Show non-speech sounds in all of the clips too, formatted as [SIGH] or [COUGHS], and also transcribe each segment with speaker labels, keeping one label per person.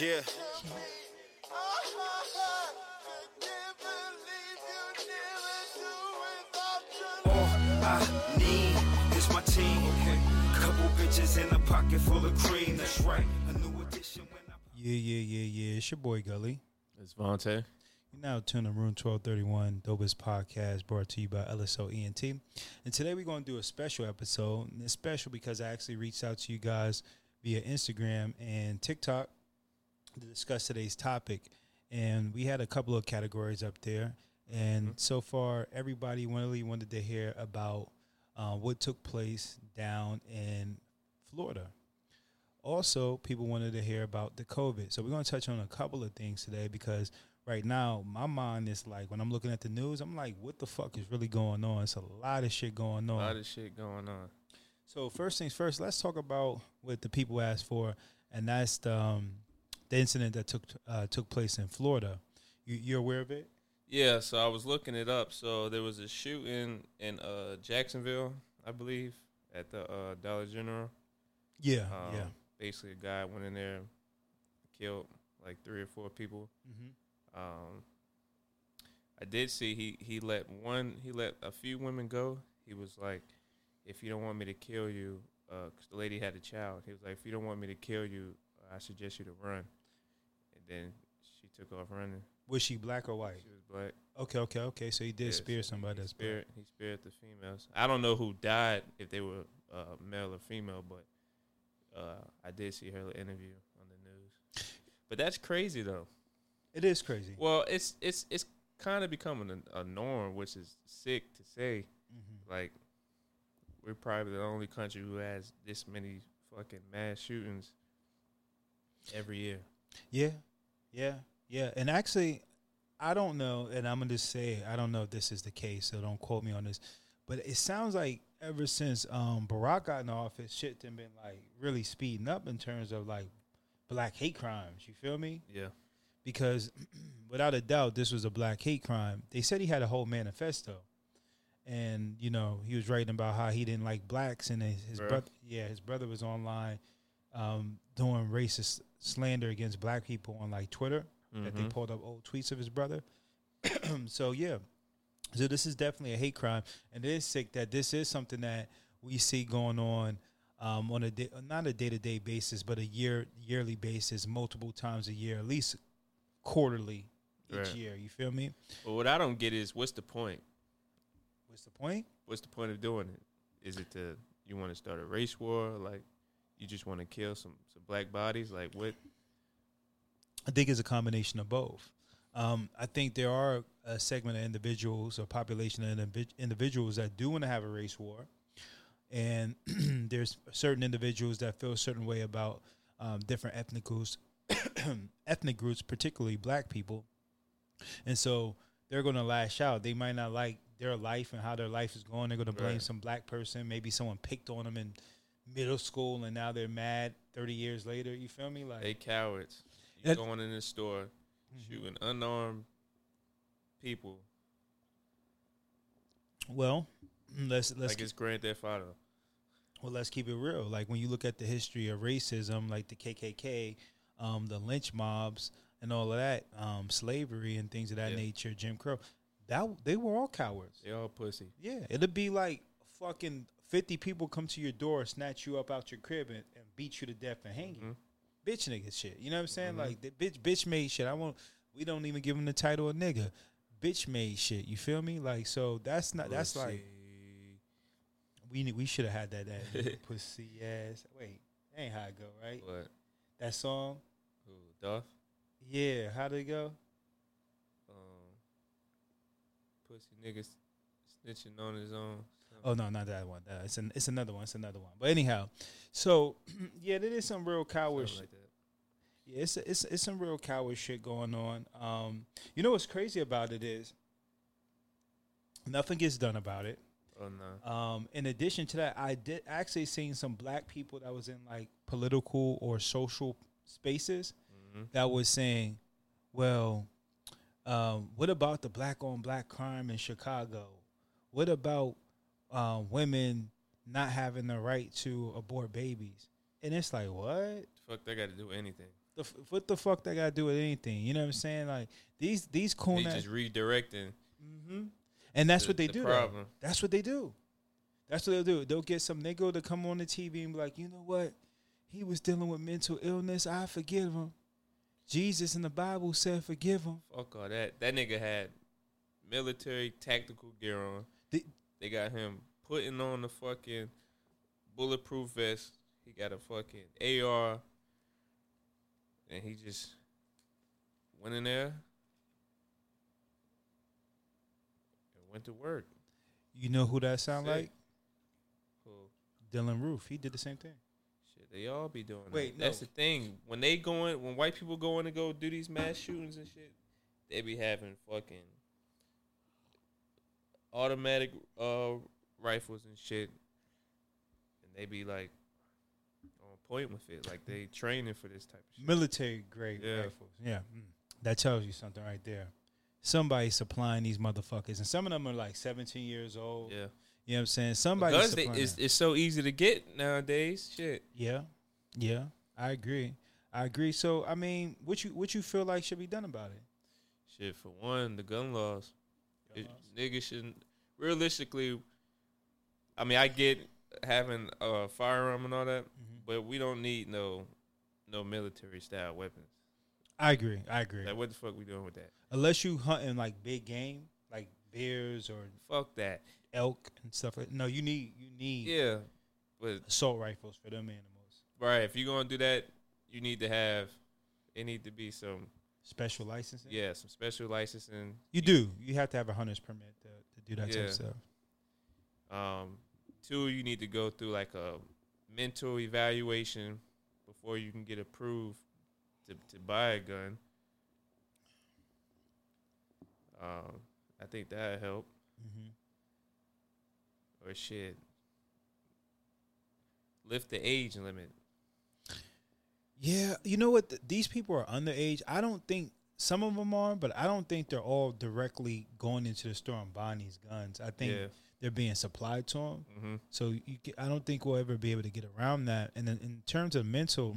Speaker 1: Yeah. All I need is my team. Couple bitches in a pocket full of cream. That's right. A new edition when I.
Speaker 2: Yeah, yeah, yeah, yeah. It's your boy Gully.
Speaker 3: It's Vontae.
Speaker 2: You're now tuned to Room 1231, Dopest Podcast, brought to you by LSO ENT. And today we're going to do a special episode. And it's special because I actually reached out to you guys via Instagram and TikTok to discuss today's topic. And we had a couple of categories up there. And so far, everybody really wanted to hear about uh, what took place down in Florida. Also, people wanted to hear about the COVID. So we're going to touch on a couple of things today because right now my mind is like when I'm looking at the news, I'm like, what the fuck is really going on? It's a lot of shit going on.
Speaker 3: A lot of shit going on.
Speaker 2: So first things first, let's talk about what the people asked for, and that's the, um, the incident that took uh, took place in Florida. You, you're aware of it?
Speaker 3: Yeah, so I was looking it up. So there was a shooting in uh, Jacksonville, I believe, at the uh, Dollar General.
Speaker 2: Yeah,
Speaker 3: Um,
Speaker 2: yeah.
Speaker 3: Basically, a guy went in there, killed like three or four people.
Speaker 2: hmm
Speaker 3: Um, I did see he he let one he let a few women go. He was like, "If you don't want me to kill you," because the lady had a child. He was like, "If you don't want me to kill you, I suggest you to run." Then she took off running.
Speaker 2: Was she black or white?
Speaker 3: She was black.
Speaker 2: Okay, okay, okay. So he did
Speaker 3: Yeah,
Speaker 2: spear somebody
Speaker 3: He
Speaker 2: that's black.
Speaker 3: he spared the females. I don't know who died if they were uh, male or female, but uh, I did see her interview on the news. But that's crazy though.
Speaker 2: It is crazy.
Speaker 3: Well, it's it's it's kind of becoming a, a norm, which is sick to say.
Speaker 2: Mhm.
Speaker 3: Like we're probably the only country who has this many fucking mass shootings every year.
Speaker 2: Yeah, yeah, yeah. And actually, I don't know, and I'm gonna just say I don't know if this is the case, so don't quote me on this. But it sounds like ever since um, Barack got in office, shit done been like really speeding up in terms of like black hate crimes. You feel me?
Speaker 3: Yeah,
Speaker 2: Because [CLEARS THROAT] without a doubt, this was a black hate crime. They said he had a whole manifesto, and you know he was writing about how he didn't like blacks, and his, his brother, yeah, his brother was online um, doing racist slander against black people on like Twitter that they
Speaker 3: Mhm.
Speaker 2: pulled up old tweets of his brother. [CLEARS THROAT] so yeah, so this is definitely a hate crime, and it is sick that this is something that we see going on um, on a day, not a day to day basis, but a year yearly basis, multiple times a year, at least quarterly each
Speaker 3: Right.
Speaker 2: year. You feel me?
Speaker 3: But what I don't get is what's the point?
Speaker 2: What's the point?
Speaker 3: What's the point of doing it? Is it to you want to start a race war? Like you just want to kill some some black bodies? Like what?
Speaker 2: I think it's a combination of both. Um, I think there are a segment of individuals or population of individ- individuals that do want to have a race war, and [CLEARS THROAT] there's certain individuals that feel a certain way about um, different ethnic groups, [COUGHS] ethnic groups, particularly Black people, and so they're going to lash out. They might not like their life and how their life is going. They're going to blame
Speaker 3: Right.
Speaker 2: some Black person. Maybe someone picked on them in middle school, and now they're mad thirty years later. You feel me? Like
Speaker 3: They cowards. You going in the store, shooting unarmed people
Speaker 2: Well, let's let's
Speaker 3: like it's Grand Theft Auto.
Speaker 2: well let's keep it real. Like when you look at the history of racism, like the KKK, um, the lynch mobs, and all of that, um, slavery and things of that
Speaker 3: Yeah.
Speaker 2: nature, Jim Crow, that they were all cowards.
Speaker 3: They all pussy.
Speaker 2: Yeah, it'd be like fucking fifty people come to your door, snatch you up out your crib, and, and beat you to death and hang you.
Speaker 3: Mhm.
Speaker 2: Bitch nigga shit. You know what I'm saying?
Speaker 3: Mhm.
Speaker 2: Like the bitch bitch made shit. I won't. We don't even give him the title of nigga. Bitch made shit. You feel me? Like so. That's not. That's like. We we should have had that that [LAUGHS] pussy ass. Wait, that ain't how it go, right?
Speaker 3: what?
Speaker 2: That song.
Speaker 3: Who? Duff?
Speaker 2: Yeah, how did it go?
Speaker 3: Um, pussy niggas snitching on his own.
Speaker 2: Oh no, not that one. Uh, it's an, it's another one. It's another one. But anyhow, so [CLEARS THROAT] yeah, there is some real coward.
Speaker 3: Something
Speaker 2: sh-
Speaker 3: like.
Speaker 2: Yeah, it's it's it's some real coward shit going on. Um, you know what's crazy about it is nothing gets done about it.
Speaker 3: Oh no.
Speaker 2: Um, in addition to that, I did actually seen some black people that was in like political or social spaces
Speaker 3: hmm
Speaker 2: that was saying, "Well, um, what about the black on black crime in Chicago? What about um, women not having the right to abort babies?" And it's like, what?
Speaker 3: Fuck, they got to do anything.
Speaker 2: The, f- what the fuck they got to do with anything? You know what I'm saying? Like these these cool
Speaker 3: They just redirecting.
Speaker 2: Mm-hmm. And that's
Speaker 3: the-
Speaker 2: what they
Speaker 3: the
Speaker 2: do. though.
Speaker 3: problem.
Speaker 2: That's what they do. That's what they'll do. They'll get some nigga to come on the TV and be like, you know what? He was dealing with mental illness. I forgive him. Jesus in the Bible said forgive him.
Speaker 3: Fuck all that. That nigga had military tactical gear on.
Speaker 2: The-
Speaker 3: they got him putting on the fucking bulletproof vest. He got a fucking AR. And he just went in there and went to work.
Speaker 2: You know who that sound
Speaker 3: Sick.
Speaker 2: like?
Speaker 3: Who?
Speaker 2: Dylann Roof. He did the same thing.
Speaker 3: Shit, they all be doing
Speaker 2: Wait,
Speaker 3: that. That's
Speaker 2: no.
Speaker 3: the thing. When they going, when white people going to go do these mass shootings and shit, they be having fucking automatic uh rifles and shit, and they be like on point with it, like they training for this type of shit.
Speaker 2: Military grade
Speaker 3: Yeah.
Speaker 2: rifles. Yeah. Mm. That tells you something right there. Somebody supplying these motherfuckers. And some of them are like 17 years old.
Speaker 3: Yeah,
Speaker 2: You know what I'm saying? Somebody
Speaker 3: because they, it's it's so easy to get nowadays. Shit.
Speaker 2: Yeah. Yeah. I agree. I agree. So I mean, what you what you feel like should be done about it?
Speaker 3: Shit, for one, the gun laws. It, niggas shouldn't. Realistically, I mean, I get having a firearm and all that,
Speaker 2: Mhm.
Speaker 3: but we don't need no no military style weapons.
Speaker 2: I agree. I agree.
Speaker 3: Like, what the fuck we doing with that?
Speaker 2: Unless you hunting like big game, like bears or
Speaker 3: Fuck that.
Speaker 2: elk and stuff like. No, you need you need
Speaker 3: Yeah, but
Speaker 2: assault rifles for them animals.
Speaker 3: right, if you're gonna do that, you need to have. It need to be some
Speaker 2: Special licensing.
Speaker 3: yeah, some special licensing.
Speaker 2: You do. You have to have a hunter's permit to do that type
Speaker 3: Yeah.
Speaker 2: of stuff.
Speaker 3: Um, two, you need to go through like a mental evaluation before you can get approved to, to buy a gun. Um, I think that help
Speaker 2: hmm
Speaker 3: or shit. Lift the age limit.
Speaker 2: Yeah, you know what? Th- These people are underage. I don't think some of them are, but I don't think they're all directly going into the store and buying these guns. I think
Speaker 3: Yeah.
Speaker 2: they're being supplied to them.
Speaker 3: Mm-hmm.
Speaker 2: So I don't think we'll ever be able to get around that. And then in terms of mental,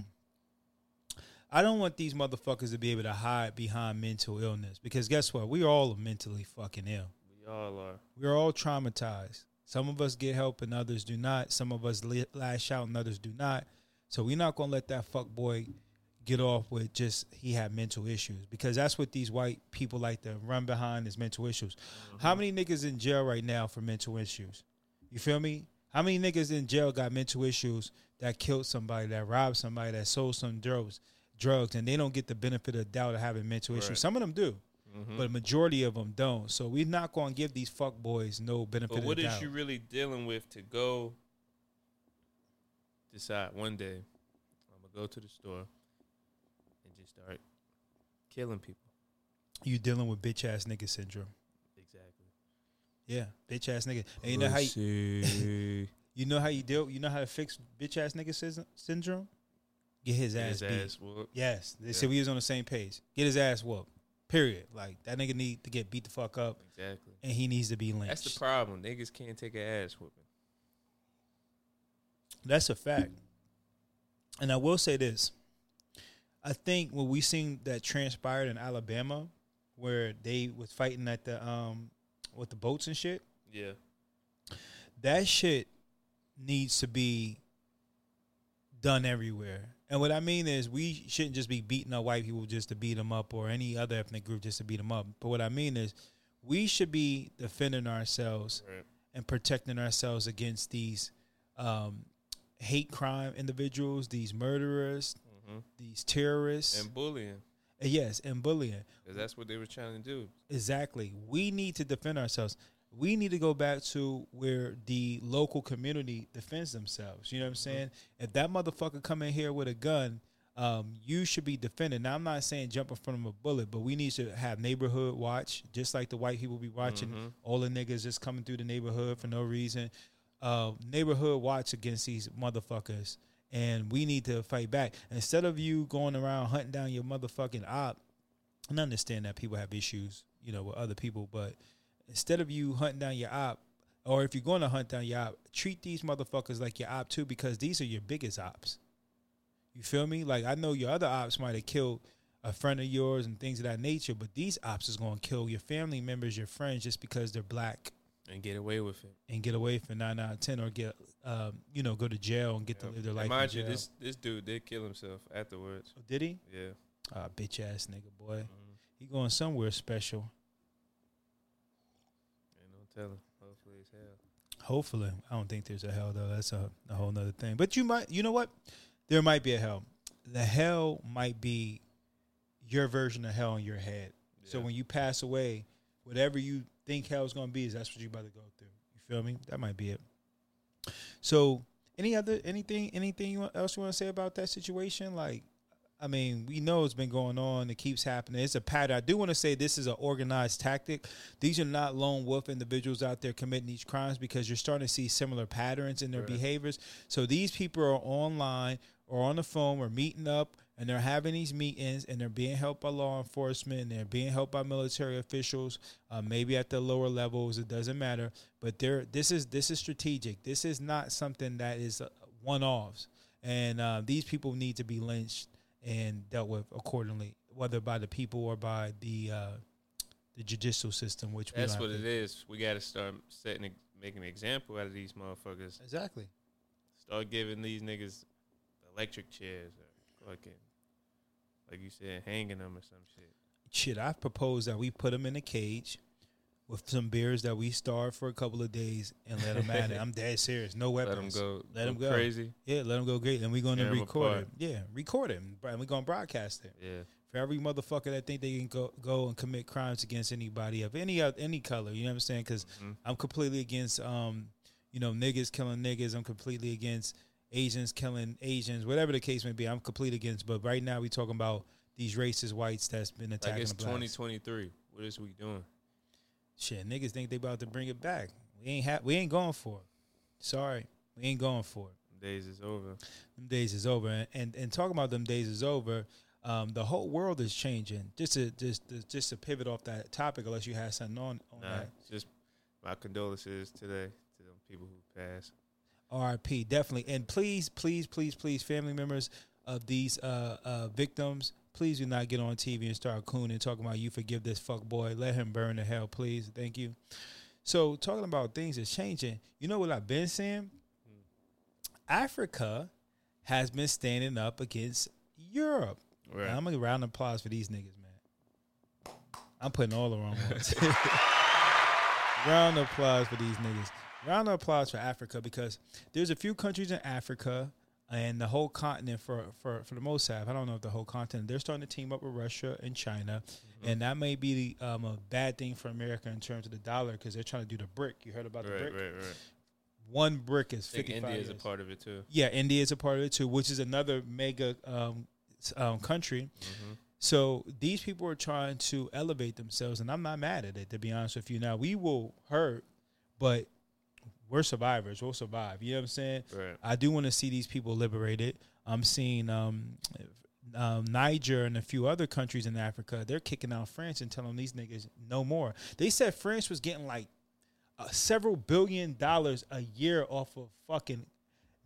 Speaker 2: I don't want these motherfuckers to be able to hide behind mental illness because guess what? We all are mentally fucking ill.
Speaker 3: We all are.
Speaker 2: We're all traumatized. Some of us get help and others do not. Some of us lash out and others do not. So we're not gonna let that fuck boy get off with just he had mental issues because that's what these white people like to run behind is mental issues. How many niggas in jail right now for mental issues? You feel me? How many niggas in jail got mental issues that killed somebody, that robbed somebody, that sold some drugs, drugs, and they don't get the benefit of doubt of having mental
Speaker 3: Right.
Speaker 2: issues? Some of them do,
Speaker 3: Mm-hmm.
Speaker 2: but a majority of them don't. So we're not going to give these fuck boys no benefit
Speaker 3: But what is
Speaker 2: doubt.
Speaker 3: you really dealing with to go decide one day I'm gonna go to the store start killing people?
Speaker 2: you dealing with bitch ass nigga syndrome.
Speaker 3: Exactly.
Speaker 2: Yeah, bitch ass nigga. And you know how you, [LAUGHS] you know how you deal. You know how to fix bitch ass nigga syndrome. Get his
Speaker 3: Get
Speaker 2: ass
Speaker 3: his
Speaker 2: beat.
Speaker 3: ass whooped.
Speaker 2: Yes, they
Speaker 3: Yeah.
Speaker 2: said we was on the same page. Get his ass whooped. Period. Like that nigga need to get beat the fuck up,
Speaker 3: Exactly.
Speaker 2: and he needs to be lynched.
Speaker 3: That's the problem. Niggas can't take an ass whooping.
Speaker 2: That's a fact. And I will say this. I think when we seen that transpired in Alabama, where they was fighting at the um with the boats and shit,
Speaker 3: Yeah.
Speaker 2: that shit needs to be done everywhere. And what I mean is, we shouldn't just be beating up white people just to beat them up, or any other ethnic group just to beat them up. But what I mean is, we should be defending ourselves
Speaker 3: Right.
Speaker 2: and protecting ourselves against these um, hate crime individuals, these murderers, these terrorists.
Speaker 3: And bullying.
Speaker 2: Uh, yes, and bullying.
Speaker 3: Because that's what they were trying to do.
Speaker 2: Exactly. We need to defend ourselves. We need to go back to where the local community defends themselves. You know what I'm saying? If that motherfucker come in here with a gun, um, you should be defended. Now I'm not saying jump in front of a bullet, but we need to have neighborhood watch, just like the white people be watching
Speaker 3: Mhm.
Speaker 2: all the niggas just coming through the neighborhood for no reason. Uh, neighborhood watch against these motherfuckers, and we need to fight back instead of you going around hunting down your motherfucking op. And understand that people have issues, you know, with other people, but instead of you hunting down your op, or if you're going to hunt down your op, treat these motherfuckers like your op too, because these are your biggest ops. You feel me? Like I know your other ops might have killed a friend of yours and things of that nature, but these ops is gonna kill your family members, your friends, just because they're black
Speaker 3: and get away with it.
Speaker 2: and get away for nine out of ten, or get um, you know go to jail and get to live their
Speaker 3: And
Speaker 2: life.
Speaker 3: mind
Speaker 2: in
Speaker 3: you, this this dude did kill himself afterwards.
Speaker 2: Oh, did he?
Speaker 3: Yeah.
Speaker 2: Ah, bitch ass nigga boy.
Speaker 3: Mhm.
Speaker 2: He going somewhere special.
Speaker 3: Ain't no telling. Hopefully it's hell.
Speaker 2: Hopefully, I don't think there's a hell though. That's a, a whole nother thing. But you might, you know what? There might be a hell. The hell might be your version of hell in your head. So when you pass away, whatever you think hell's gonna be, is that's what you're about to go through. You feel me? That might be it. So any other anything anything you- else you want to say about that situation? Like, I mean, we know it's been going on. It keeps happening. It's a pattern. I do want to say this is an organized tactic. These are not lone wolf individuals out there committing these crimes because you're starting to see similar patterns in their
Speaker 3: Right.
Speaker 2: behaviors. So these people are online or on the phone or meeting up and they're having these meetings and they're being helped by law enforcement and they're being helped by military officials uh, maybe at the lower levels it doesn't matter but they're this is this is strategic this is not something that is uh, one-offs and uh, these people need to be lynched and dealt with accordingly whether by the people or by the uh, the judicial system which
Speaker 3: That's what it. We got to start setting, a, making an example out of these motherfuckers.
Speaker 2: exactly
Speaker 3: Start giving these niggas electric chairs or fucking, like you said, hanging them or some shit.
Speaker 2: shit, I propose that we put them in a cage with some beers that we starve for a couple of days and let them at it. I'm [LAUGHS] dead serious. No weapons.
Speaker 3: Let them go.
Speaker 2: Let 'em
Speaker 3: go crazy.
Speaker 2: Yeah, let them go great. And we're going to record
Speaker 3: apart.
Speaker 2: it. Yeah, record it. And we're going to broadcast it.
Speaker 3: Yeah.
Speaker 2: For every motherfucker that think they can go go and commit crimes against anybody of any of any color. You know what I'm saying? Because
Speaker 3: Mhm.
Speaker 2: I'm completely against, um, you know, niggas killing niggas. I'm completely against Asians killing Asians. Whatever the case may be, I'm complete against. But right now, we talking about these racist whites that's been attacking
Speaker 3: Like it's
Speaker 2: the blacks.
Speaker 3: 2023. What is we doing?
Speaker 2: Shit, niggas think they about to bring it back. We ain't ha- we ain't going for it. Sorry, we ain't going for it.
Speaker 3: Days is over.
Speaker 2: Them days is over. And and, and talking about them days is over. Um, the whole world is changing. Just to just to, just to pivot off that topic, unless you had something on on
Speaker 3: Nah,
Speaker 2: that.
Speaker 3: just my condolences today to them people who passed.
Speaker 2: RIP, definitely. And please, please, please, please, family members of these uh, uh, victims, please do not get on TV and start cooning talking about you forgive this fuck boy. Let him burn to hell, please. Thank you. So talking about things that's changing, you know what I've been saying? Africa has been standing up against Europe.
Speaker 3: Right.
Speaker 2: And I'm gonna round of applause for these niggas, man. I'm putting all the wrong ones. [LAUGHS] round of applause for these niggas. Round of applause for Africa because there's a few countries in Africa and the whole continent for for for the most half. I don't know if the whole continent. They're starting to team up with Russia and China, and that may be um, a bad thing for America in terms of the dollar because they're trying to do the brick. You heard about the
Speaker 3: right,
Speaker 2: brick?
Speaker 3: right, right.
Speaker 2: One brick is
Speaker 3: I think
Speaker 2: fifty five.
Speaker 3: India is a part of it too.
Speaker 2: Yeah, India is a part of it too, which is another mega um, um, country.
Speaker 3: hmm
Speaker 2: So these people are trying to elevate themselves, and I'm not mad at it. To be honest with you, now we will hurt, but we're survivors. We'll survive. You know what I'm saying?
Speaker 3: Right.
Speaker 2: I do want to see these people liberated. I'm seeing um, um, Niger and a few other countries in Africa. They're kicking out France and telling these niggas no more. They said France was getting like uh, several billion dollars a year off of fucking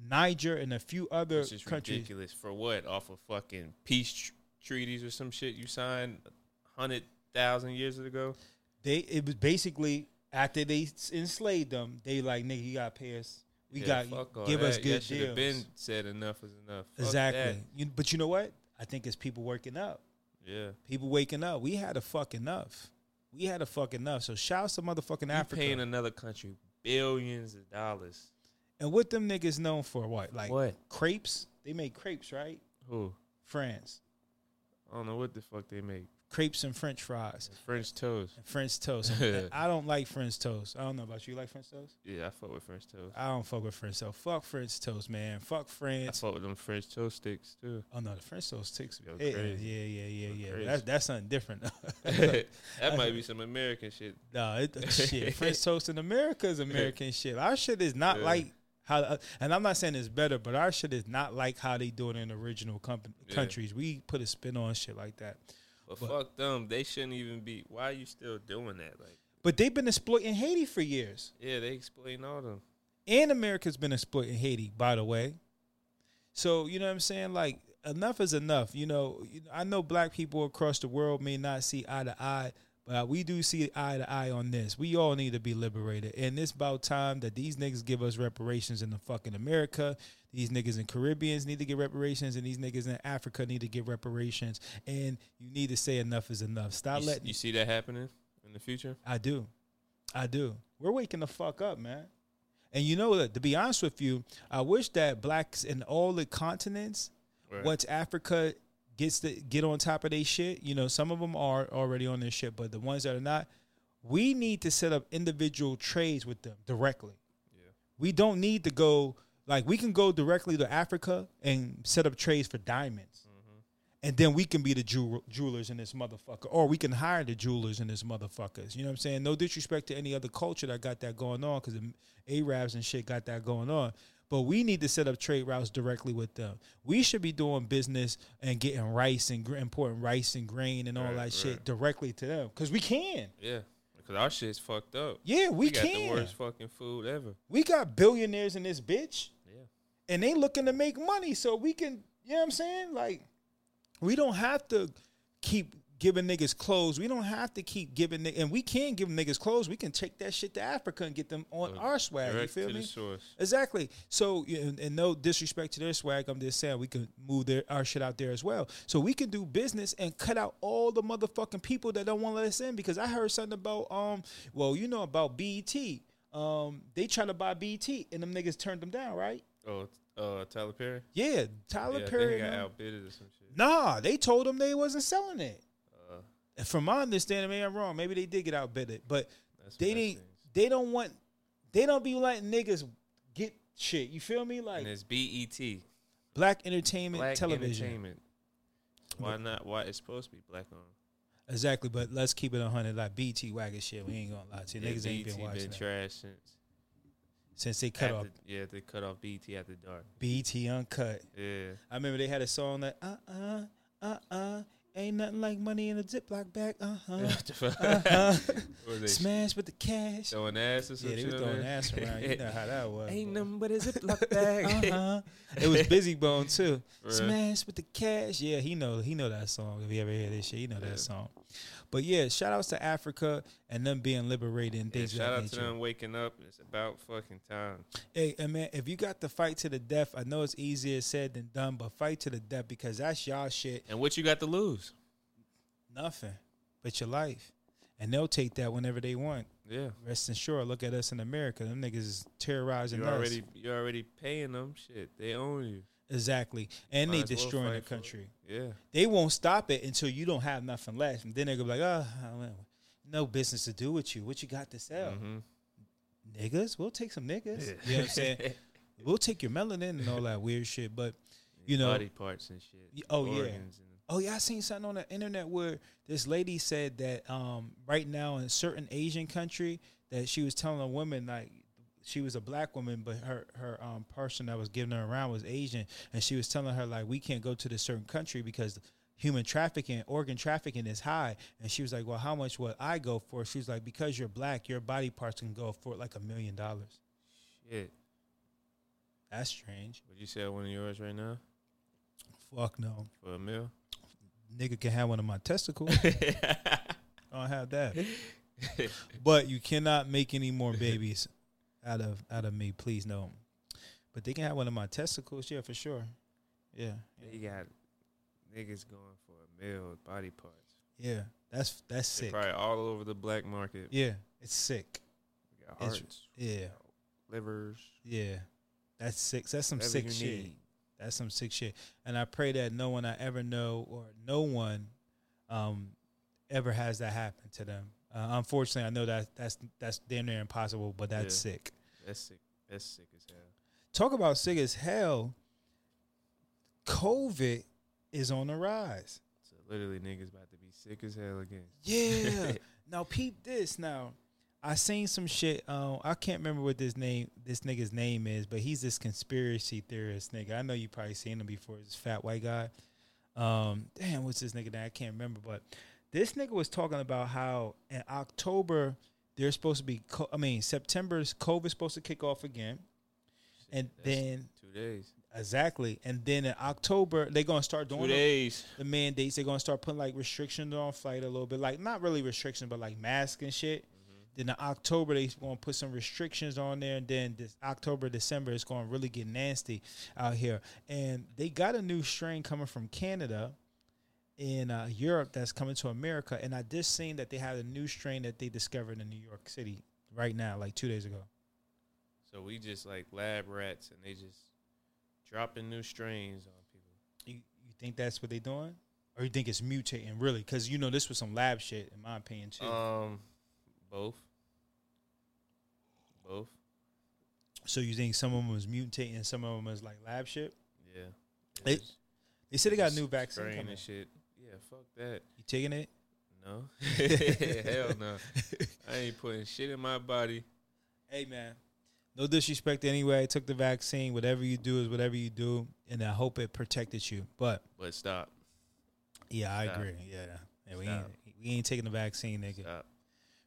Speaker 2: Niger and a few other
Speaker 3: Which is
Speaker 2: countries.
Speaker 3: ridiculous. For what? Off of fucking peace tr- treaties or some shit you signed hundred thousand years ago.
Speaker 2: They it was basically after they enslaved them, they like nigga, you gotta pay us. We
Speaker 3: Yeah,
Speaker 2: got give
Speaker 3: that.
Speaker 2: us good
Speaker 3: That should
Speaker 2: deals.
Speaker 3: have been said enough is enough. Fuck
Speaker 2: exactly. You, but you know what? I think it's people working up.
Speaker 3: Yeah.
Speaker 2: People waking up. We had a fuck enough. We had a fuck enough. So shout out to motherfucking
Speaker 3: You
Speaker 2: Africa.
Speaker 3: paying another country billions of dollars.
Speaker 2: and what them niggas known for? What like
Speaker 3: what?
Speaker 2: crepes? They make crepes, right?
Speaker 3: Who?
Speaker 2: France
Speaker 3: I don't know what the fuck they make.
Speaker 2: Crepes and French fries
Speaker 3: French toast.
Speaker 2: and French toast. [LAUGHS] I don't like French toast. I don't know about you. You like French toast?
Speaker 3: Yeah, I fuck with French toast.
Speaker 2: I don't fuck with French toast. Fuck French toast, man. Fuck
Speaker 3: French.
Speaker 2: I
Speaker 3: fuck with them French toast sticks too.
Speaker 2: Oh no, the French toast takes
Speaker 3: Go
Speaker 2: yeah, yeah, yeah, yeah, yeah. That's that's something different. [LAUGHS]
Speaker 3: that might be [LAUGHS] some American shit.
Speaker 2: no, it, shit. French toast in America is American shit. Our shit is not like how, uh, and I'm not saying it's better, but our shit is not like how they do it in original company,
Speaker 3: Yeah.
Speaker 2: countries. We put a spin on shit like that.
Speaker 3: But,
Speaker 2: But-
Speaker 3: fuck them. They shouldn't even be. Why are you still doing that? Like,
Speaker 2: But they've been exploiting Haiti for years,
Speaker 3: yeah, they explain all them.
Speaker 2: and America's been exploiting Haiti, by the way. So you know what I'm saying? Like enough is enough. You know, I know black people across the world may not see eye to eye, but we do see eye to eye on this. We all need to be liberated, and it's about time that these niggas give us reparations in the fucking America. These niggas in Caribbeans need to get reparations, and these niggas in Africa need to get reparations. And you need to say enough is enough. Stop
Speaker 3: You,
Speaker 2: letting
Speaker 3: you see that happening in the future?
Speaker 2: I do. I do. We're waking the fuck up, man. And you know that to be honest with you, I wish that blacks in all the continents,
Speaker 3: Right.
Speaker 2: once Africa gets to get on top of their shit, you know, some of them are already on their shit, but the ones that are not, we need to set up individual trades with them directly.
Speaker 3: Yeah.
Speaker 2: We don't need to go like we can go directly to Africa and set up trades for diamonds. Mm-hmm. And then we can be the jew- jewelers in this motherfucker, or we can hire the jewelers in this motherfuckers. You know what I'm saying? No disrespect to any other culture that got that going on, because the Arabs and shit got that going on. But we need to set up trade routes directly with them. We should be doing business and getting rice and importing rice and grain and all
Speaker 3: Right,
Speaker 2: that shit
Speaker 3: right.
Speaker 2: directly to them, because we can.
Speaker 3: Yeah. Because our shit's fucked up.
Speaker 2: Yeah, we,
Speaker 3: got
Speaker 2: can.
Speaker 3: the worst fucking food ever.
Speaker 2: We got billionaires in this bitch. And they looking to make money so we can you know what I'm saying? Like we don't have to keep giving niggas clothes. We don't have to keep giving and we can give niggas clothes. We can take that shit to Africa and get them on
Speaker 3: Look,
Speaker 2: our swag. You feel me? Exactly. So, and, and no disrespect to their swag, I'm just saying we can move their our shit out there as well. So we can do business and cut out all the motherfucking people that don't want to let us in. Because I heard something about um, well, you know about BET. Um, they try to buy BET and them niggas turned them down, right?
Speaker 3: Oh, uh, Tyler Perry?
Speaker 2: Yeah, Tyler
Speaker 3: yeah,
Speaker 2: Perry.
Speaker 3: got outbidded or some shit.
Speaker 2: Nah, they told them they wasn't selling it.
Speaker 3: Uh,
Speaker 2: from my understanding, maybe I'm wrong. Maybe they did get outbidded, but they didn't. They don't want. They don't be letting niggas get shit. You feel me? Like
Speaker 3: And it's BET.
Speaker 2: black entertainment
Speaker 3: Black
Speaker 2: television.
Speaker 3: entertainment. Why not? Why it's supposed to be black on?
Speaker 2: Exactly, but let's keep it a hundred. Like BT wagon shit. We ain't gonna lie to you.
Speaker 3: Yeah,
Speaker 2: Niggas ain't been watching
Speaker 3: been
Speaker 2: that.
Speaker 3: trash since
Speaker 2: since they cut
Speaker 3: after-
Speaker 2: off
Speaker 3: Yeah, they cut off BET after dark.
Speaker 2: BT uncut.
Speaker 3: Yeah.
Speaker 2: I remember they had a song that uh uh uh uh ain't nothing like money in a Ziploc bag. Uh huh. [LAUGHS]
Speaker 3: What the fuck?
Speaker 2: Uh-huh. [LAUGHS]
Speaker 3: What was they
Speaker 2: Smash with the cash.
Speaker 3: throwing ass or some
Speaker 2: Yeah, they
Speaker 3: shit
Speaker 2: were throwing ass around. You know how that was.
Speaker 3: Ain't
Speaker 2: boy.
Speaker 3: nothing but a Ziploc [LAUGHS] bag.
Speaker 2: Uh-huh. It was Bizzy Bone too. Smash with the cash. Yeah, he know he know that song. If you ever hear this shit, he know
Speaker 3: Yeah.
Speaker 2: that song. But yeah, shout outs to Africa and them being liberated and
Speaker 3: Yeah,
Speaker 2: things of
Speaker 3: shout
Speaker 2: that
Speaker 3: out to them waking up. It's about fucking time.
Speaker 2: Hey, and man, if you got to fight to the death, I know it's easier said than done, but fight to the death because that's y'all shit.
Speaker 3: And what you got to lose?
Speaker 2: Nothing but your life. And they'll take that whenever they want.
Speaker 3: Yeah.
Speaker 2: Rest assured, look at us in America. Them niggas is terrorizing
Speaker 3: You
Speaker 2: us.
Speaker 3: already you already paying them shit. They own you.
Speaker 2: Exactly. And
Speaker 3: Might
Speaker 2: they
Speaker 3: as well
Speaker 2: destroying the
Speaker 3: fight for it.
Speaker 2: country.
Speaker 3: Yeah.
Speaker 2: They won't stop it until you don't have nothing left. And then they're gonna be like, oh, no business to do with you. What you got to sell?
Speaker 3: Mhm.
Speaker 2: Niggas, we'll take some niggas. You know what I'm saying? [LAUGHS] we'll take your melanin and all that weird shit. But You know-
Speaker 3: body parts and shit.
Speaker 2: Oh, yeah. Oh yeah, I seen something on the internet where this lady said that um, right now in certain Asian country that she was telling a woman like she was a black woman, but her her um, person that was giving her around was Asian, and she was telling her like we can't go to this certain country because human trafficking, organ trafficking is high. And she was like, well, how much would I go for? She was like, because you're black, your body parts can go for like a million dollars.
Speaker 3: shit.
Speaker 2: That's strange.
Speaker 3: Would you sell one of yours right now
Speaker 2: Fuck no,
Speaker 3: for a meal?
Speaker 2: nigga can have one of my testicles. [LAUGHS] I don't have that. [LAUGHS] but you cannot make any more babies out of out of me. Please no. But they can have one of my testicles, yeah, for sure. Yeah,
Speaker 3: They got niggas going for a meal with body parts.
Speaker 2: yeah. That's that's sick.
Speaker 3: probably all over the black market.
Speaker 2: Yeah, it's sick.
Speaker 3: We got
Speaker 2: It's-
Speaker 3: hearts,
Speaker 2: Yeah,
Speaker 3: livers,
Speaker 2: yeah. That's sick. That's some
Speaker 3: whatever
Speaker 2: sick shit.
Speaker 3: need.
Speaker 2: That's some sick shit. And I pray that no one I ever know or no one um ever has that happen to them. Uh, unfortunately, I know that that's that's damn near impossible, but that's
Speaker 3: Yeah.
Speaker 2: sick.
Speaker 3: That's sick. That's sick as hell.
Speaker 2: talk about sick as hell. COVID is on the rise.
Speaker 3: So literally, niggas about to be sick as hell again.
Speaker 2: Yeah. [LAUGHS] now peep this. Now I seen some shit. Um, I can't remember what this name, this nigga's name is, but he's this conspiracy theorist nigga. I know you probably seen him before. This fat white guy. Um, damn, what's this nigga name? I can't remember, but this nigga was talking about how in October they're supposed to be. co- I mean, September's COVID supposed to kick off again. and
Speaker 3: That's
Speaker 2: then
Speaker 3: two days.
Speaker 2: exactly, and then in October they're gonna start doing
Speaker 3: Two
Speaker 2: the-
Speaker 3: days.
Speaker 2: the mandates. They're gonna start putting like restrictions on flight a little bit, like not really restrictions, but like mask and shit. Mm-hmm. Then in October they gonna put some restrictions on there, and then this October December it's gonna really get nasty out here. And they got a new strain coming from Canada in uh, Europe that's coming to America. And I just seen that they had a new strain that they discovered in New York City right now, like two days ago.
Speaker 3: So we just like lab rats, and they just dropping new strains on people.
Speaker 2: You, you think that's what they're doing, or you think it's mutating really? Because you know this was some lab shit, in my opinion too.
Speaker 3: Um, both. Both.
Speaker 2: so you think some of them was mutating, some of them was like lab shit?
Speaker 3: Yeah.
Speaker 2: They- They said they got a new vaccine coming.
Speaker 3: and shit. Fuck that.
Speaker 2: You taking it?
Speaker 3: No. [LAUGHS] Hell no. I ain't putting shit in my body.
Speaker 2: Hey man, no disrespect anyway. I took the vaccine. Whatever you do is whatever you do, and I hope it protected you. But
Speaker 3: But stop.
Speaker 2: yeah, I
Speaker 3: Stop.
Speaker 2: agree. Yeah, yeah we ain't we ain't taking the vaccine, nigga.
Speaker 3: Stop.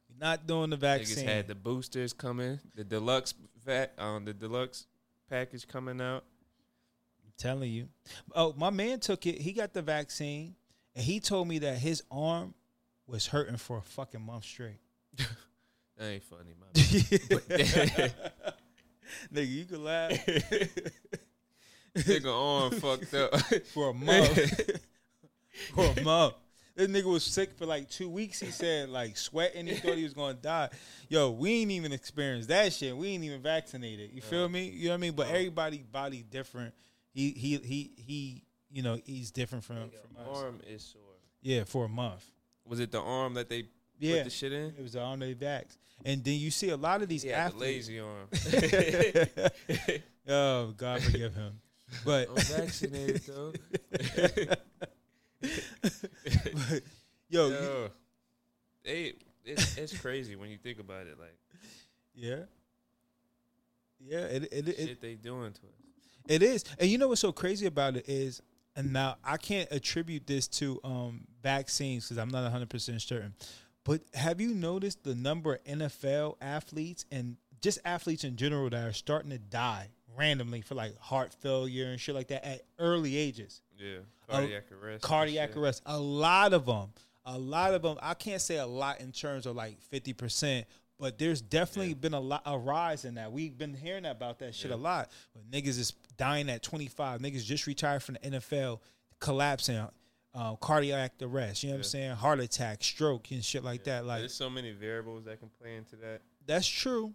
Speaker 2: We're not doing the vaccine.
Speaker 3: Niggas had the boosters coming, the deluxe vac, um, the deluxe package coming out.
Speaker 2: I'm telling you. Oh, my man took it. He got the vaccine, and he told me that his arm was hurting for a fucking month straight. [LAUGHS]
Speaker 3: That ain't funny, [LAUGHS] bad.
Speaker 2: Nigga, you can laugh [LAUGHS]
Speaker 3: Nigga arm fucked up.
Speaker 2: for a month. for a month. This nigga was sick for like two weeks. He said like sweating. He thought he was gonna die. Yo, we ain't even experienced that shit. We ain't even vaccinated. You feel me? You know what I mean? But everybody body different. He he he he. You know he's different from from us.
Speaker 3: arm is sore.
Speaker 2: Yeah, for a month.
Speaker 3: Was it the arm that they
Speaker 2: Yeah,
Speaker 3: put the shit in?
Speaker 2: it was the arm they vax. And then you see a lot of these
Speaker 3: He had the
Speaker 2: athletes.
Speaker 3: lazy arm. [LAUGHS] [LAUGHS]
Speaker 2: oh God, forgive him. But
Speaker 3: I'm vaccinated though. [LAUGHS]
Speaker 2: but, yo, you-
Speaker 3: Yo, it's, it's crazy when you think about it. Like
Speaker 2: yeah, yeah, it it, it,
Speaker 3: shit they doing to us.
Speaker 2: it is. And you know what's so crazy about it is, and now I can't attribute this to um vaccines because I'm not 100 percent certain. But have you noticed the number of NFL athletes and just athletes in general that are starting to die randomly for like heart failure and shit like that at early ages?
Speaker 3: Yeah, cardiac arrest.
Speaker 2: cardiac arrest. A lot of them. A lot of them. I can't say a lot in terms of like fifty percent, but there's definitely
Speaker 3: Yeah.
Speaker 2: been a lot a rise in that. We've been hearing about that shit
Speaker 3: Yeah.
Speaker 2: a lot. But niggas is dying at twenty five. Niggas just retired from the NFL, collapsing, uh, cardiac arrest. You know what I'm saying? Heart attack, stroke, and shit like that. Like
Speaker 3: There's so many variables that can play into that.
Speaker 2: that's true.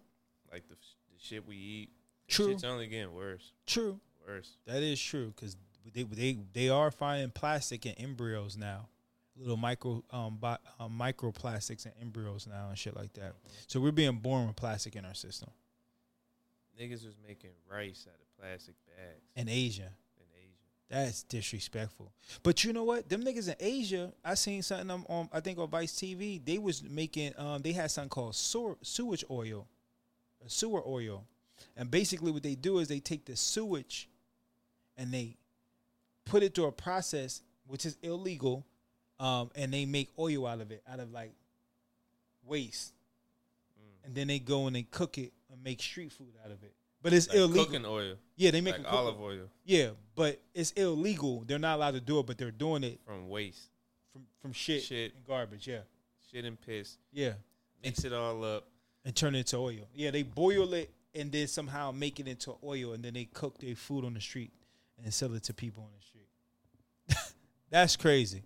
Speaker 3: Like the, the shit we eat.
Speaker 2: True.
Speaker 3: Shit's only getting worse.
Speaker 2: True.
Speaker 3: Worse.
Speaker 2: That is true because they they they are finding plastic in embryos now, little micro um, bi- um microplastics and embryos now and shit like that. So we're being born with plastic in our system.
Speaker 3: Niggas was making rice out of plastic bags
Speaker 2: In Asia,
Speaker 3: in Asia.
Speaker 2: that's disrespectful. But you know what? Them niggas in Asia, I seen something on, on I think on Vice TV. They was making um they had something called sewer, sewage oil, sewer oil, and basically what they do is they take the sewage, and they put it through a process which is illegal, um, and they make oil out of it, out of like waste,
Speaker 3: Mm.
Speaker 2: and then they go and they cook it and make street food out of it. But it's
Speaker 3: Like
Speaker 2: illegal.
Speaker 3: cooking oil,
Speaker 2: yeah, they make
Speaker 3: like olive oil
Speaker 2: Yeah, but it's illegal. They're not allowed to do it, but they're doing it
Speaker 3: from waste,
Speaker 2: from from shit,
Speaker 3: Shit.
Speaker 2: and garbage. Yeah,
Speaker 3: shit and piss.
Speaker 2: yeah,
Speaker 3: Mix it all up.
Speaker 2: and turn it into oil. Yeah, they boil it and then somehow make it into oil, and then they cook their food on the street and sell it to people on the street. [LAUGHS] That's crazy.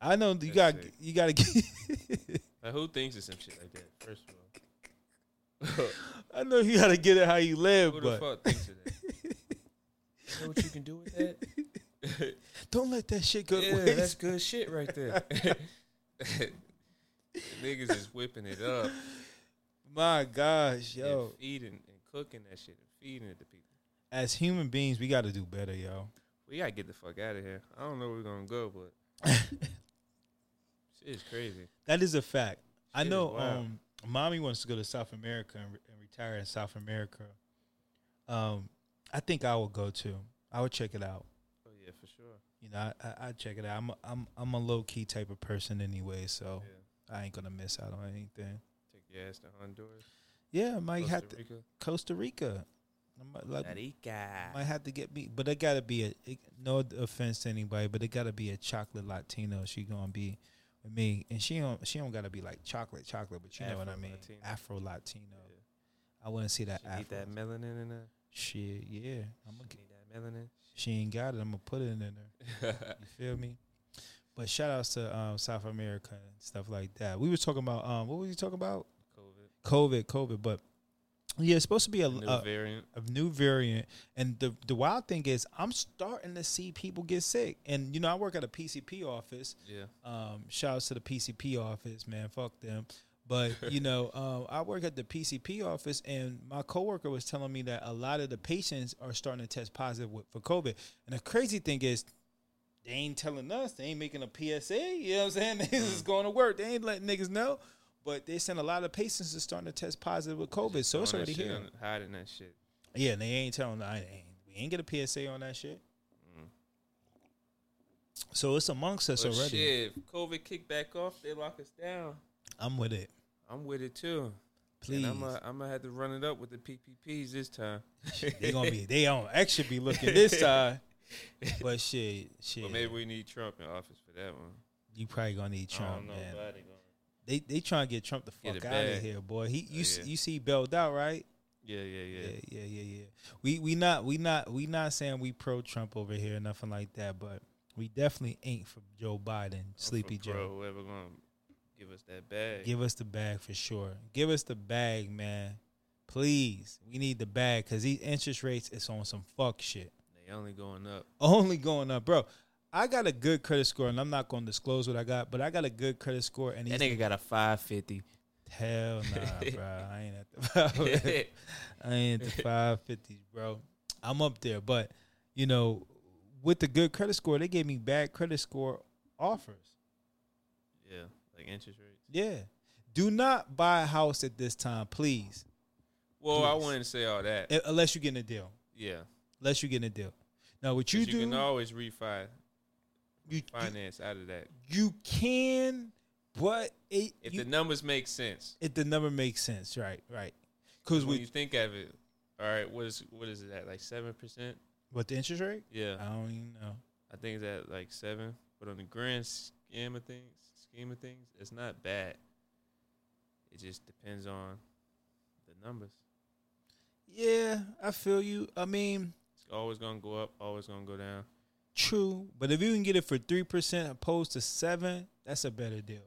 Speaker 2: I know you got you got to get. [LAUGHS]
Speaker 3: Like who thinks of some shit like that? First of all, [LAUGHS] [LAUGHS]
Speaker 2: I know you got to get it how you live,
Speaker 3: who the
Speaker 2: but
Speaker 3: fuck thinks of that? You know what you can do with that?
Speaker 2: don't let that shit go to
Speaker 3: yeah,
Speaker 2: waste.
Speaker 3: that's good shit right there. Niggas is whipping it up,
Speaker 2: My gosh, yo.
Speaker 3: and feeding and cooking that shit and feeding it to people.
Speaker 2: As human beings, we got to do better, yo.
Speaker 3: We gotta get the fuck out of here. I don't know where we're gonna go, but shit is crazy.
Speaker 2: That is a fact. I
Speaker 3: Shit is
Speaker 2: know. Um, mommy wants to go to South America and, re- and retire in South America. Um, I think I will go too. I would check it out.
Speaker 3: Oh yeah, for sure.
Speaker 2: You know, I, I I'd check it out. I'm a, I'm I'm a low key type of person anyway, so
Speaker 3: Yeah.
Speaker 2: I ain't gonna miss out on anything.
Speaker 3: Take your ass to Honduras,
Speaker 2: Yeah, I might
Speaker 3: Costa
Speaker 2: have to
Speaker 3: Rica.
Speaker 2: Costa Rica. I might, like,
Speaker 3: Arica.
Speaker 2: might have to get me, but it gotta be a. It, no offense to anybody, but it gotta be a chocolate Latino. She gonna be with me, and she don't. She don't gotta be like chocolate, chocolate, but you know what I mean. Afro Latino. I wouldn't see that
Speaker 3: She need
Speaker 2: Afro.
Speaker 3: that melanin in her.
Speaker 2: Shit, yeah. I'm gonna.
Speaker 3: She need that melanin.
Speaker 2: She ain't got it. I'm gonna put it in there. You [LAUGHS] feel me? But shout outs to um, South America and stuff like that. We was talking about um, what were you talking about?
Speaker 3: COVID.
Speaker 2: COVID, COVID. But yeah, it's supposed to be a,
Speaker 3: New
Speaker 2: a,
Speaker 3: variant.
Speaker 2: a new variant. And the the wild thing is, I'm starting to see people get sick. And you know, I work at a PCP office.
Speaker 3: Yeah.
Speaker 2: Um, shout outs to the PCP office, man. Fuck them. But [LAUGHS] you know, um, I work at the PCP office, and my coworker was telling me that a lot of the patients are starting to test positive with, for COVID. And the crazy thing is, they ain't telling us. They ain't making a PSA. You know what I'm saying? [LAUGHS] Niggas is going to work. They ain't letting niggas know. But they sent a lot of patients is starting to test positive with COVID, so it's already here.
Speaker 3: Hiding that shit.
Speaker 2: Yeah, and they ain't telling. I ain't. We ain't get a PSA on that shit.
Speaker 3: Mm.
Speaker 2: So it's amongst us
Speaker 3: But
Speaker 2: already.
Speaker 3: shit, if COVID kick back off, they lock us down.
Speaker 2: I'm with it.
Speaker 3: I'm with it too.
Speaker 2: Please.
Speaker 3: And I'm gonna I'm have to run it up with the PPPs this time.
Speaker 2: they gonna be they on should be looking this [LAUGHS] time. But shit, shit.
Speaker 3: But maybe we need Trump in office for that one.
Speaker 2: you probably gonna need
Speaker 3: I
Speaker 2: Trump,
Speaker 3: don't know,
Speaker 2: man.
Speaker 3: They
Speaker 2: They trying to get Trump the fuck out of here, boy. He you
Speaker 3: Oh, yeah.
Speaker 2: you see bailed out, right?
Speaker 3: Yeah, yeah, yeah.
Speaker 2: Yeah, yeah, yeah, yeah. We we not we not we not saying we pro Trump over here, nothing like that. But we definitely ain't for Joe Biden, Sleepy
Speaker 3: pro,
Speaker 2: Joe.
Speaker 3: Whoever gonna give us that bag?
Speaker 2: Give us the bag for sure. Give us the bag, man. Please, we need the bag because these interest rates is on some fuck shit.
Speaker 3: They only going up. [LAUGHS]
Speaker 2: Only going up, bro. I got a good credit score, and I'm not going to disclose what I got, but I got a good credit score, and
Speaker 3: That nigga got a five fifty.
Speaker 2: hell nah, bro. I ain't at the I ain't at the five fifties, [LAUGHS] bro. I'm up there, but you know, with the good credit score, they gave me bad credit score offers.
Speaker 3: yeah, like interest rates.
Speaker 2: Yeah, do not buy a house at this time, please,
Speaker 3: Well, I
Speaker 2: Please.
Speaker 3: wouldn't say all that.
Speaker 2: Uh, unless you're getting a deal.
Speaker 3: yeah,
Speaker 2: Unless you're getting a deal. Now, what you,
Speaker 3: do, You can always refi
Speaker 2: you,
Speaker 3: finance out of that
Speaker 2: you can, but it,
Speaker 3: if
Speaker 2: you,
Speaker 3: the numbers make sense.
Speaker 2: if the number makes sense, right, right. Because
Speaker 3: When you think of it, all right, what is what is it at? Like seven percent?
Speaker 2: what the interest rate,
Speaker 3: Yeah,
Speaker 2: I don't even know.
Speaker 3: I think it's at like seven. But on the grand scheme of things, scheme of things, it's not bad. It just depends on the numbers.
Speaker 2: Yeah, I feel you. I mean,
Speaker 3: It's always gonna go up, always gonna go down.
Speaker 2: True, but if you can get it for three percent opposed to seven, that's a better deal.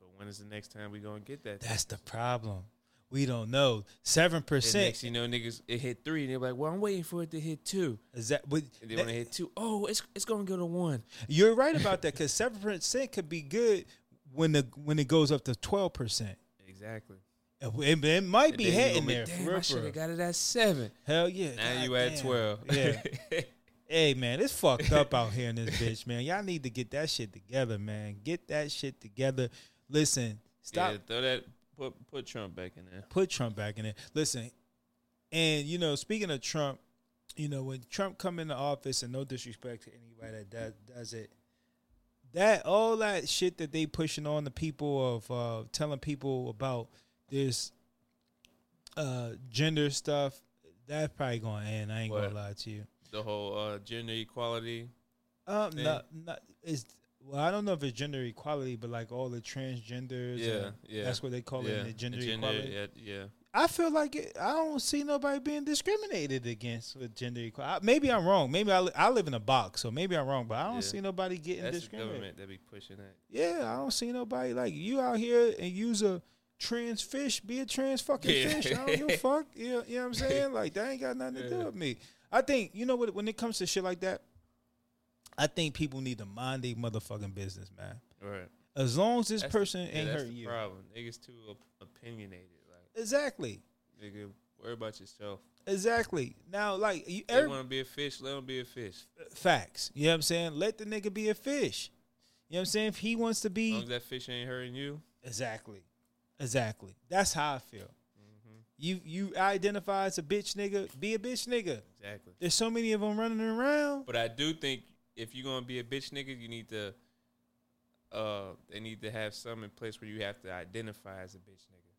Speaker 3: But when is the next time we gonna get that?
Speaker 2: That's the problem. We don't know. Seven percent.
Speaker 3: you know, niggas it hit three, and they're like, "Well, I'm waiting for it to hit two.
Speaker 2: is that? But
Speaker 3: And then when it hit two, oh, it's it's gonna go to one.
Speaker 2: you're right about that [LAUGHS] because seven percent could be good when the when it goes up to twelve percent.
Speaker 3: Exactly.
Speaker 2: It, it might be hitting there.
Speaker 3: Damn, I should have got it at seven.
Speaker 2: Hell yeah.
Speaker 3: Now
Speaker 2: God
Speaker 3: you at twelve.
Speaker 2: Yeah. [LAUGHS] Hey man, it's fucked up out here in this bitch, man. Y'all need to get that shit together, man. Get that shit together. Listen, stop.
Speaker 3: Yeah, throw that. Put put Trump back in there.
Speaker 2: Put Trump back in there. Listen, and you know, speaking of Trump, you know, when Trump come into office, and no disrespect to anybody that does, does it, that all that shit that they pushing on the people of uh, telling people about this uh, gender stuff, that's probably going to end. I ain't
Speaker 3: What?
Speaker 2: gonna lie to you.
Speaker 3: The whole uh, gender equality.
Speaker 2: Um,
Speaker 3: thing?
Speaker 2: not, not it's well, I don't know if it's gender equality, but like all the transgenders,
Speaker 3: Yeah, yeah.
Speaker 2: that's what they call
Speaker 3: yeah,
Speaker 2: it, the gender, equality.
Speaker 3: Yeah, yeah.
Speaker 2: I feel like it, I don't see nobody being discriminated against with gender equality. Maybe I'm wrong. Maybe I, li- I live in a box, so maybe I'm wrong. But I don't
Speaker 3: Yeah.
Speaker 2: see nobody getting
Speaker 3: That's the
Speaker 2: discriminated.
Speaker 3: government that be pushing that.
Speaker 2: Yeah, I don't see nobody like you out here and use a trans fish, be a trans fucking
Speaker 3: Yeah.
Speaker 2: fish. I don't give a [LAUGHS] fuck. You know, you know what I'm saying? Like that ain't got nothing to do with me. I think you know what when it comes to shit like that, I think people need to mind their motherfucking business, man.
Speaker 3: Right.
Speaker 2: As long as this
Speaker 3: That's-
Speaker 2: person
Speaker 3: Yeah,
Speaker 2: ain't
Speaker 3: that's
Speaker 2: hurt
Speaker 3: the
Speaker 2: you.
Speaker 3: problem. Niggas too opinionated. Like,
Speaker 2: Exactly.
Speaker 3: nigga, worry about yourself.
Speaker 2: Exactly. Now, like you,
Speaker 3: They want to be a fish. Let him be a fish.
Speaker 2: facts. You know what I'm saying? Let the nigga be a fish. You know what I'm saying? If he wants to be, As
Speaker 3: long as that fish ain't hurting you.
Speaker 2: exactly, exactly. That's how I feel. You you identify as a bitch nigga, be a bitch nigga.
Speaker 3: Exactly.
Speaker 2: There's so many of them running around.
Speaker 3: But I do think if you're gonna be a bitch nigga, you need to. Uh, they need to have some in place where you have to identify as a bitch nigga.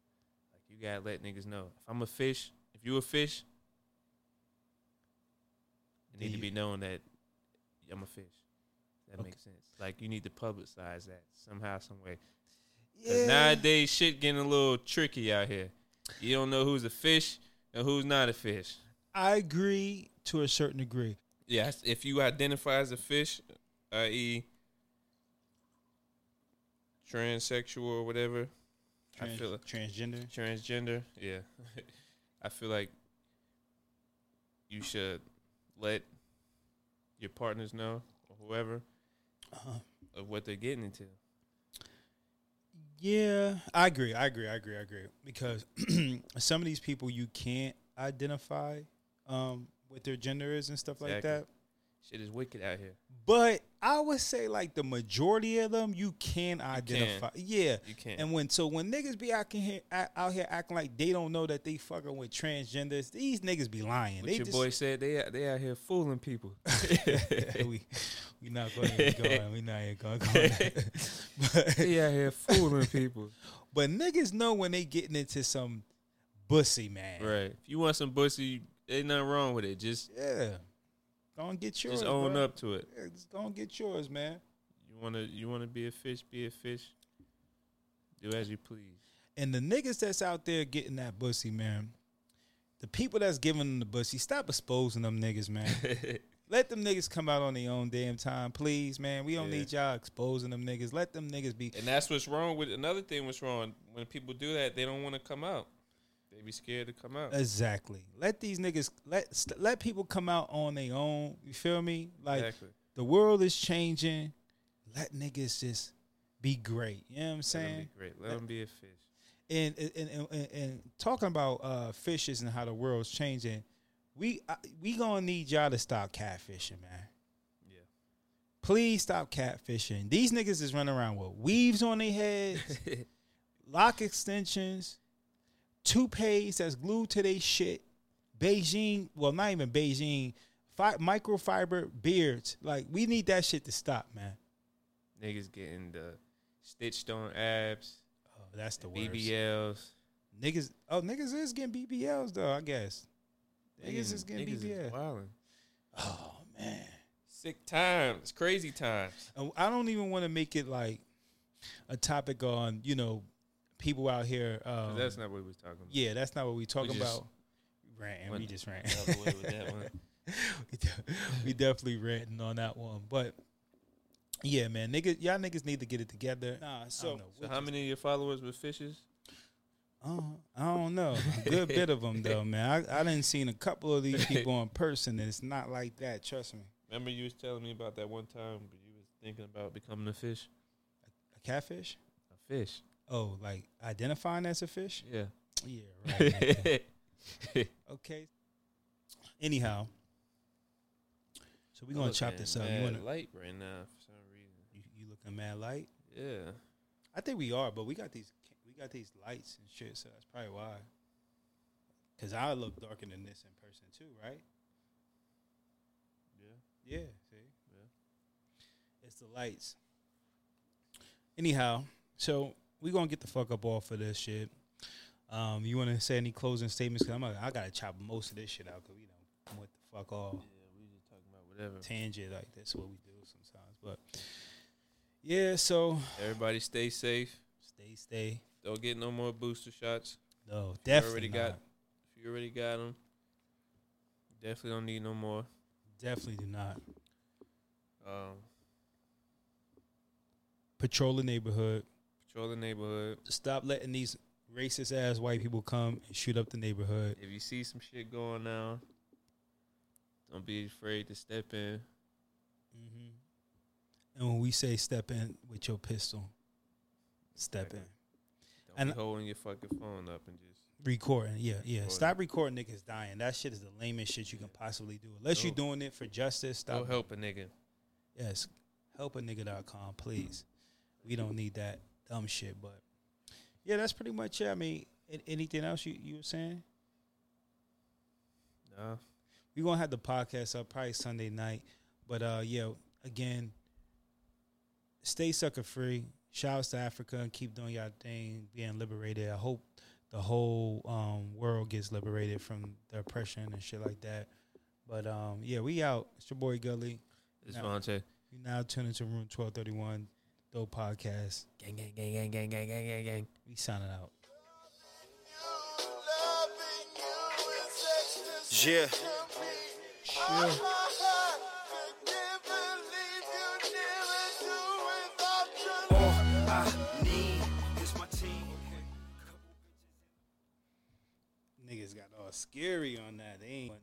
Speaker 3: Like you gotta let niggas know if I'm a fish. If you a fish, It need to be known that I'm a fish. That
Speaker 2: Okay.
Speaker 3: makes sense. Like you need to publicize that somehow, some way.
Speaker 2: Yeah.
Speaker 3: nowadays, shit getting a little tricky out here. You don't know who's a fish and who's not a fish.
Speaker 2: I agree to a certain degree.
Speaker 3: Yes, if you identify as a fish, i.e., transsexual or whatever, I feel it.
Speaker 2: transgender.
Speaker 3: transgender, yeah, [LAUGHS] I feel like you should let your partners know or whoever
Speaker 2: Uh,
Speaker 3: of what they're getting into.
Speaker 2: Yeah, I agree. I agree. I agree. I agree. Because [CLEARS THROAT] some of these people you can't identify um, what their gender is and stuff like
Speaker 3: Exactly.
Speaker 2: that.
Speaker 3: Shit is wicked out here.
Speaker 2: But I would say like the majority of them you can identify. Yeah.
Speaker 3: You can't.
Speaker 2: And when so when niggas be out here out here acting like they don't know that they fucking with transgenders, these niggas be lying.
Speaker 3: what
Speaker 2: they
Speaker 3: your
Speaker 2: just,
Speaker 3: boy said, they out- they out here fooling people. [LAUGHS]
Speaker 2: we we not going to go. We not even going to go. [LAUGHS] but,
Speaker 3: they out here fooling people. [LAUGHS]
Speaker 2: but niggas know when they getting into some bussy man.
Speaker 3: Right. If you want some bussy, ain't nothing wrong with it. Just
Speaker 2: Yeah. Go and get yours.
Speaker 3: just own
Speaker 2: bro.
Speaker 3: up to it.
Speaker 2: Yeah, just go and get yours, man.
Speaker 3: You wanna you wanna be a fish, be a fish. Do as you please.
Speaker 2: And the niggas that's out there getting that bussy, man. The people that's giving them the bussy, stop exposing them niggas, man. [LAUGHS] Let them niggas come out on their own damn time, please, man. We don't
Speaker 3: Yeah.
Speaker 2: need y'all exposing them niggas. Let them niggas be.
Speaker 3: and that's what's wrong with another thing. What's wrong when people do that? They don't want to come out. They be scared to come out.
Speaker 2: Exactly. Let these niggas let st- let people come out on their own. You feel me? Like
Speaker 3: exactly.
Speaker 2: the world is changing. Let niggas just be great. You know what I'm
Speaker 3: Let
Speaker 2: saying?
Speaker 3: be great. Let them be a fish.
Speaker 2: and and, and, and, and talking about uh, fishes and how the world's changing, we I, we gonna need y'all to stop catfishing, man.
Speaker 3: Yeah.
Speaker 2: Please stop catfishing. These niggas is running around with weaves on their heads, [LAUGHS] lock extensions, toupees that's glued to their shit. Beijing, well, not even Beijing, fi- microfiber beards. Like we need that shit to stop, man.
Speaker 3: Niggas getting the stitched on abs,
Speaker 2: Oh, that's the worst.
Speaker 3: BBLs.
Speaker 2: Niggas, oh niggas is getting BBLs though. I guess niggas is getting
Speaker 3: niggas
Speaker 2: BBL.
Speaker 3: Is.
Speaker 2: Oh man,
Speaker 3: Sick times, crazy times.
Speaker 2: I don't even want to make it like a topic on you know people out here. Um,
Speaker 3: that's not what we was talking about.
Speaker 2: yeah, that's not what we talking
Speaker 3: just
Speaker 2: about. Ranting, we just ran.
Speaker 3: the other way with that one. [LAUGHS]
Speaker 2: we, definitely ranting on that one, but yeah, man, niggas, y'all niggas need to get it together. Nah, so,
Speaker 3: So how many of your followers were fishes?
Speaker 2: Uh, I don't know. A good bit of them though, man. I, I didn't seen a couple of these people in person, and it's not like that. Trust me.
Speaker 3: Remember you was telling me about that one time when you was thinking about becoming a fish?
Speaker 2: A catfish?
Speaker 3: A fish.
Speaker 2: Oh, like identifying as a fish?
Speaker 3: Yeah.
Speaker 2: Yeah, right. okay. [LAUGHS] okay. Anyhow, so we're gonna chop this up. You wanna?
Speaker 3: light right now for some reason.
Speaker 2: You, you looking mad light?
Speaker 3: Yeah.
Speaker 2: I think we are, but we got these we got these lights and shit, so that's probably why. Cause I look darker than this in person too, right?
Speaker 3: Yeah.
Speaker 2: Yeah. See.
Speaker 3: Yeah.
Speaker 2: It's the lights. Anyhow, so we gonna get the fuck up off of this shit. Um, you want to say any closing statements? Cause I'm a, I gotta chop most of this shit out. Cause you know what the fuck off
Speaker 3: Yeah, we just talking about whatever.
Speaker 2: tangent like that's what we do sometimes. But yeah, so
Speaker 3: Everybody stay safe.
Speaker 2: stay, stay.
Speaker 3: Don't get no more booster shots.
Speaker 2: No,
Speaker 3: you
Speaker 2: definitely
Speaker 3: already
Speaker 2: not.
Speaker 3: got- If you already got them, definitely don't need no more.
Speaker 2: Definitely do not.
Speaker 3: Um,
Speaker 2: Patrol the neighborhood.
Speaker 3: Patrol the neighborhood.
Speaker 2: Stop letting these racist ass white people come and shoot up the neighborhood.
Speaker 3: If you see some shit going on, don't be afraid to step in.
Speaker 2: hmm And when we say step in with your pistol, step in.
Speaker 3: Don't
Speaker 2: And-
Speaker 3: be holding your fucking phone up and just
Speaker 2: Recording, yeah, yeah.
Speaker 3: Recording.
Speaker 2: Stop recording niggas dying. That shit is the lamest shit you can possibly do. Unless you're doing it for justice, stop.
Speaker 3: go help a nigga.
Speaker 2: Yes, helpanigga.com, please. We don't need that dumb shit. But yeah, that's pretty much it. I mean, anything else you, you were saying?
Speaker 3: No,
Speaker 2: We're gonna have the podcast up probably Sunday night. But uh yeah, again, stay sucker free. Shout out to Africa and keep doing y'all thing, being liberated. I hope the whole um, world gets liberated from the oppression and shit like that. But um, yeah, we out. It's your boy Gully.
Speaker 3: It's Vontae.
Speaker 2: You now tune into Room 1231. Dough Podcast.
Speaker 3: Gang, gang, gang, gang, gang, gang, gang, gang, gang.
Speaker 2: We signing out.
Speaker 1: Yeah. Yeah.
Speaker 2: Niggas got all scary on that. They ain't.